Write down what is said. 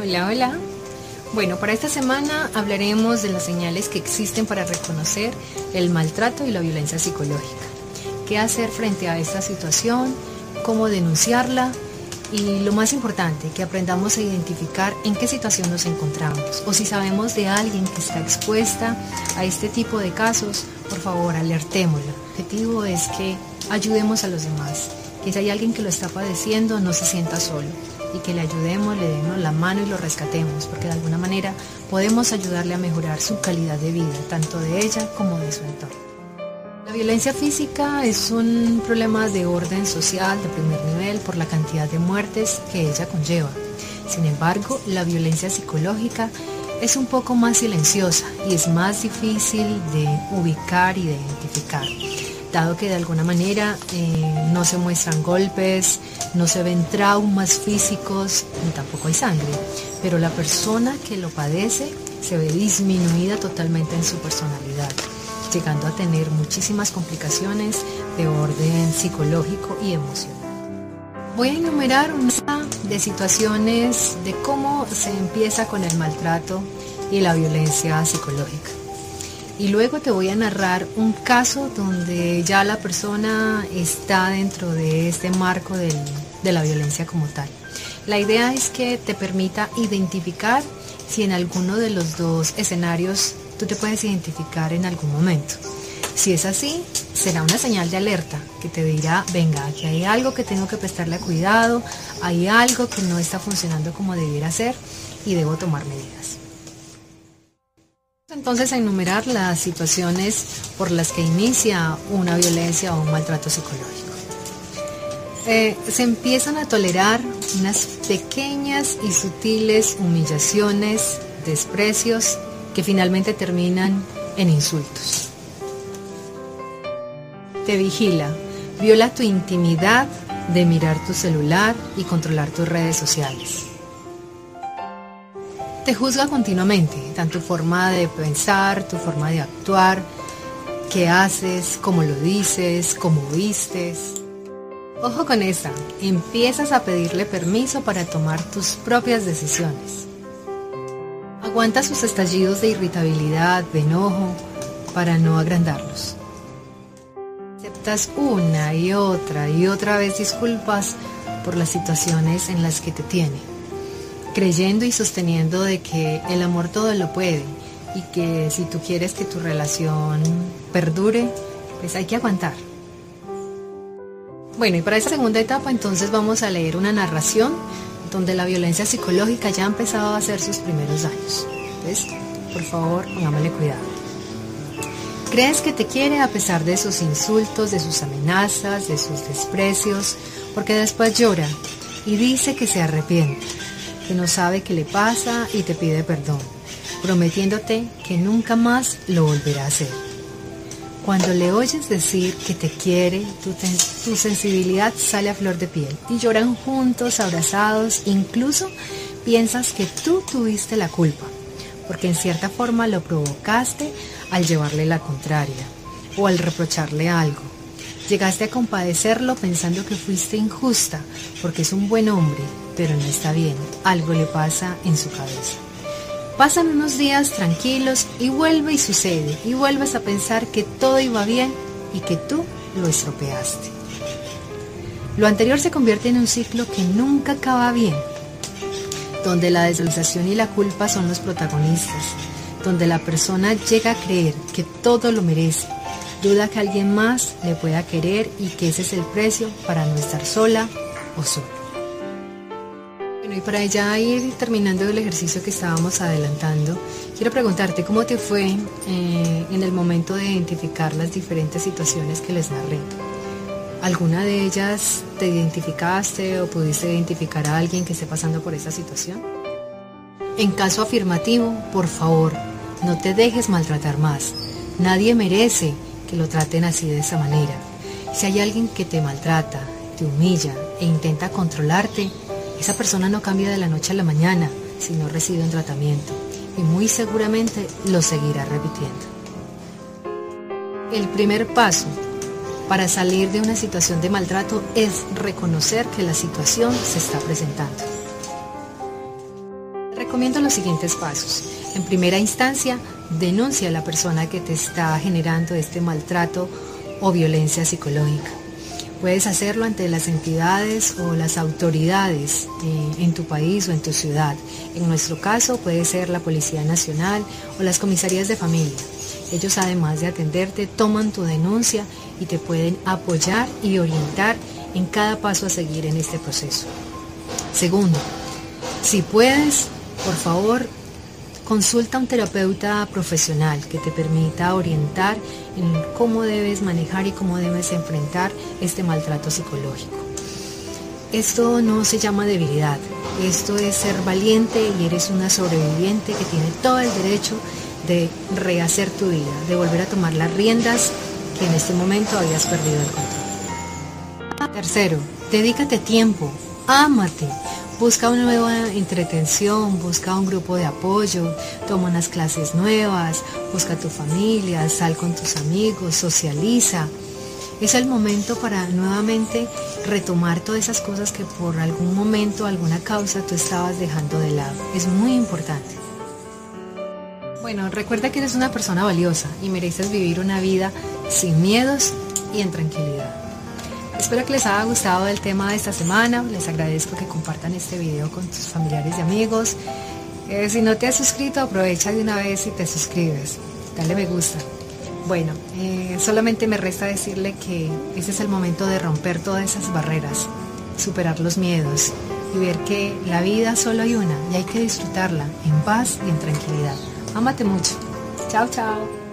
Hola, hola. Bueno, para esta semana hablaremos de las señales que existen para reconocer el maltrato y la violencia psicológica. ¿Qué hacer frente a esta situación? ¿Cómo denunciarla? Y lo más importante, que aprendamos a identificar en qué situación nos encontramos. O si sabemos de alguien que está expuesta a este tipo de casos, por favor, alertémosla. El objetivo es que ayudemos a los demás. Que si hay alguien que lo está padeciendo, no se sienta solo y que le ayudemos, le demos la mano y lo rescatemos, porque de alguna manera podemos ayudarle a mejorar su calidad de vida, tanto de ella como de su entorno. La violencia física es un problema de orden social de primer nivel por la cantidad de muertes que ella conlleva. Sin embargo, la violencia psicológica es un poco más silenciosa y es más difícil de ubicar y de identificar dado que de alguna manera eh, no se muestran golpes, no se ven traumas físicos, ni tampoco hay sangre, pero la persona que lo padece se ve disminuida totalmente en su personalidad, llegando a tener muchísimas complicaciones de orden psicológico y emocional. Voy a enumerar una de situaciones de cómo se empieza con el maltrato y la violencia psicológica y luego te voy a narrar un caso donde ya la persona está dentro de este marco de la violencia como tal. La idea es que te permita identificar si en alguno de los dos escenarios tú te puedes identificar en algún momento. Si es así, será una señal de alerta que te dirá, venga, aquí hay algo que tengo que prestarle cuidado, hay algo que no está funcionando como debiera ser y debo tomar medidas. Entonces a enumerar las situaciones por las que inicia una violencia o un maltrato psicológico. Eh, se empiezan a tolerar unas pequeñas y sutiles humillaciones, desprecios que finalmente terminan en insultos. Te vigila, viola tu intimidad de mirar tu celular y controlar tus redes sociales te juzga continuamente, tanto tu forma de pensar, tu forma de actuar, qué haces, cómo lo dices, cómo vistes. Ojo con esta, empiezas a pedirle permiso para tomar tus propias decisiones. Aguanta sus estallidos de irritabilidad, de enojo, para no agrandarlos. Aceptas una y otra y otra vez disculpas por las situaciones en las que te tiene creyendo y sosteniendo de que el amor todo lo puede y que si tú quieres que tu relación perdure, pues hay que aguantar. Bueno, y para esta segunda etapa entonces vamos a leer una narración donde la violencia psicológica ya ha empezado a hacer sus primeros daños. Entonces, por favor, pongámosle cuidado. Crees que te quiere a pesar de sus insultos, de sus amenazas, de sus desprecios, porque después llora y dice que se arrepiente que no sabe qué le pasa y te pide perdón, prometiéndote que nunca más lo volverá a hacer. Cuando le oyes decir que te quiere, tu, sensibilidad sale a flor de piel y lloran juntos, abrazados, incluso piensas que tú tuviste la culpa, porque en cierta forma lo provocaste al llevarle la contraria o al reprocharle algo. Llegaste a compadecerlo pensando que fuiste injusta porque es un buen hombre pero no está bien, algo le pasa en su cabeza. Pasan unos días tranquilos y vuelve y sucede, y vuelves a pensar que todo iba bien y que tú lo estropeaste. Lo anterior se convierte en un ciclo que nunca acaba bien, donde la desvalorización y la culpa son los protagonistas, donde la persona llega a creer que todo lo merece, duda que alguien más le pueda querer y que ese es el precio para no estar sola o solo y para ya ir terminando el ejercicio que estábamos adelantando, quiero preguntarte cómo te fue eh, en el momento de identificar las diferentes situaciones que les narré. ¿Alguna de ellas te identificaste o pudiste identificar a alguien que esté pasando por esa situación? En caso afirmativo, por favor, no te dejes maltratar más. Nadie merece que lo traten así de esa manera. Si hay alguien que te maltrata, te humilla e intenta controlarte, esa persona no cambia de la noche a la mañana si no recibe un tratamiento y muy seguramente lo seguirá repitiendo. El primer paso para salir de una situación de maltrato es reconocer que la situación se está presentando. recomiendo los siguientes pasos. En primera instancia, denuncia a la persona que te está generando este maltrato o violencia psicológica. Puedes hacerlo ante las entidades o las autoridades eh, en tu país o en tu ciudad. En nuestro caso puede ser la Policía Nacional o las comisarías de familia. Ellos además de atenderte toman tu denuncia y te pueden apoyar y orientar en cada paso a seguir en este proceso. Segundo, si puedes, por favor, Consulta a un terapeuta profesional que te permita orientar en cómo debes manejar y cómo debes enfrentar este maltrato psicológico. Esto no se llama debilidad, esto es ser valiente y eres una sobreviviente que tiene todo el derecho de rehacer tu vida, de volver a tomar las riendas que en este momento habías perdido el control. Tercero, dedícate tiempo, ámate, Busca una nueva entretención, busca un grupo de apoyo, toma unas clases nuevas, busca tu familia, sal con tus amigos, socializa. Es el momento para nuevamente retomar todas esas cosas que por algún momento, alguna causa tú estabas dejando de lado. Es muy importante. Bueno, recuerda que eres una persona valiosa y mereces vivir una vida sin miedos y en tranquilidad. Espero que les haya gustado el tema de esta semana. Les agradezco que compartan este video con tus familiares y amigos. Eh, si no te has suscrito, aprovecha de una vez y te suscribes. Dale me gusta. Bueno, eh, solamente me resta decirle que ese es el momento de romper todas esas barreras, superar los miedos y ver que la vida solo hay una y hay que disfrutarla en paz y en tranquilidad. Ámate mucho. Chao, chao.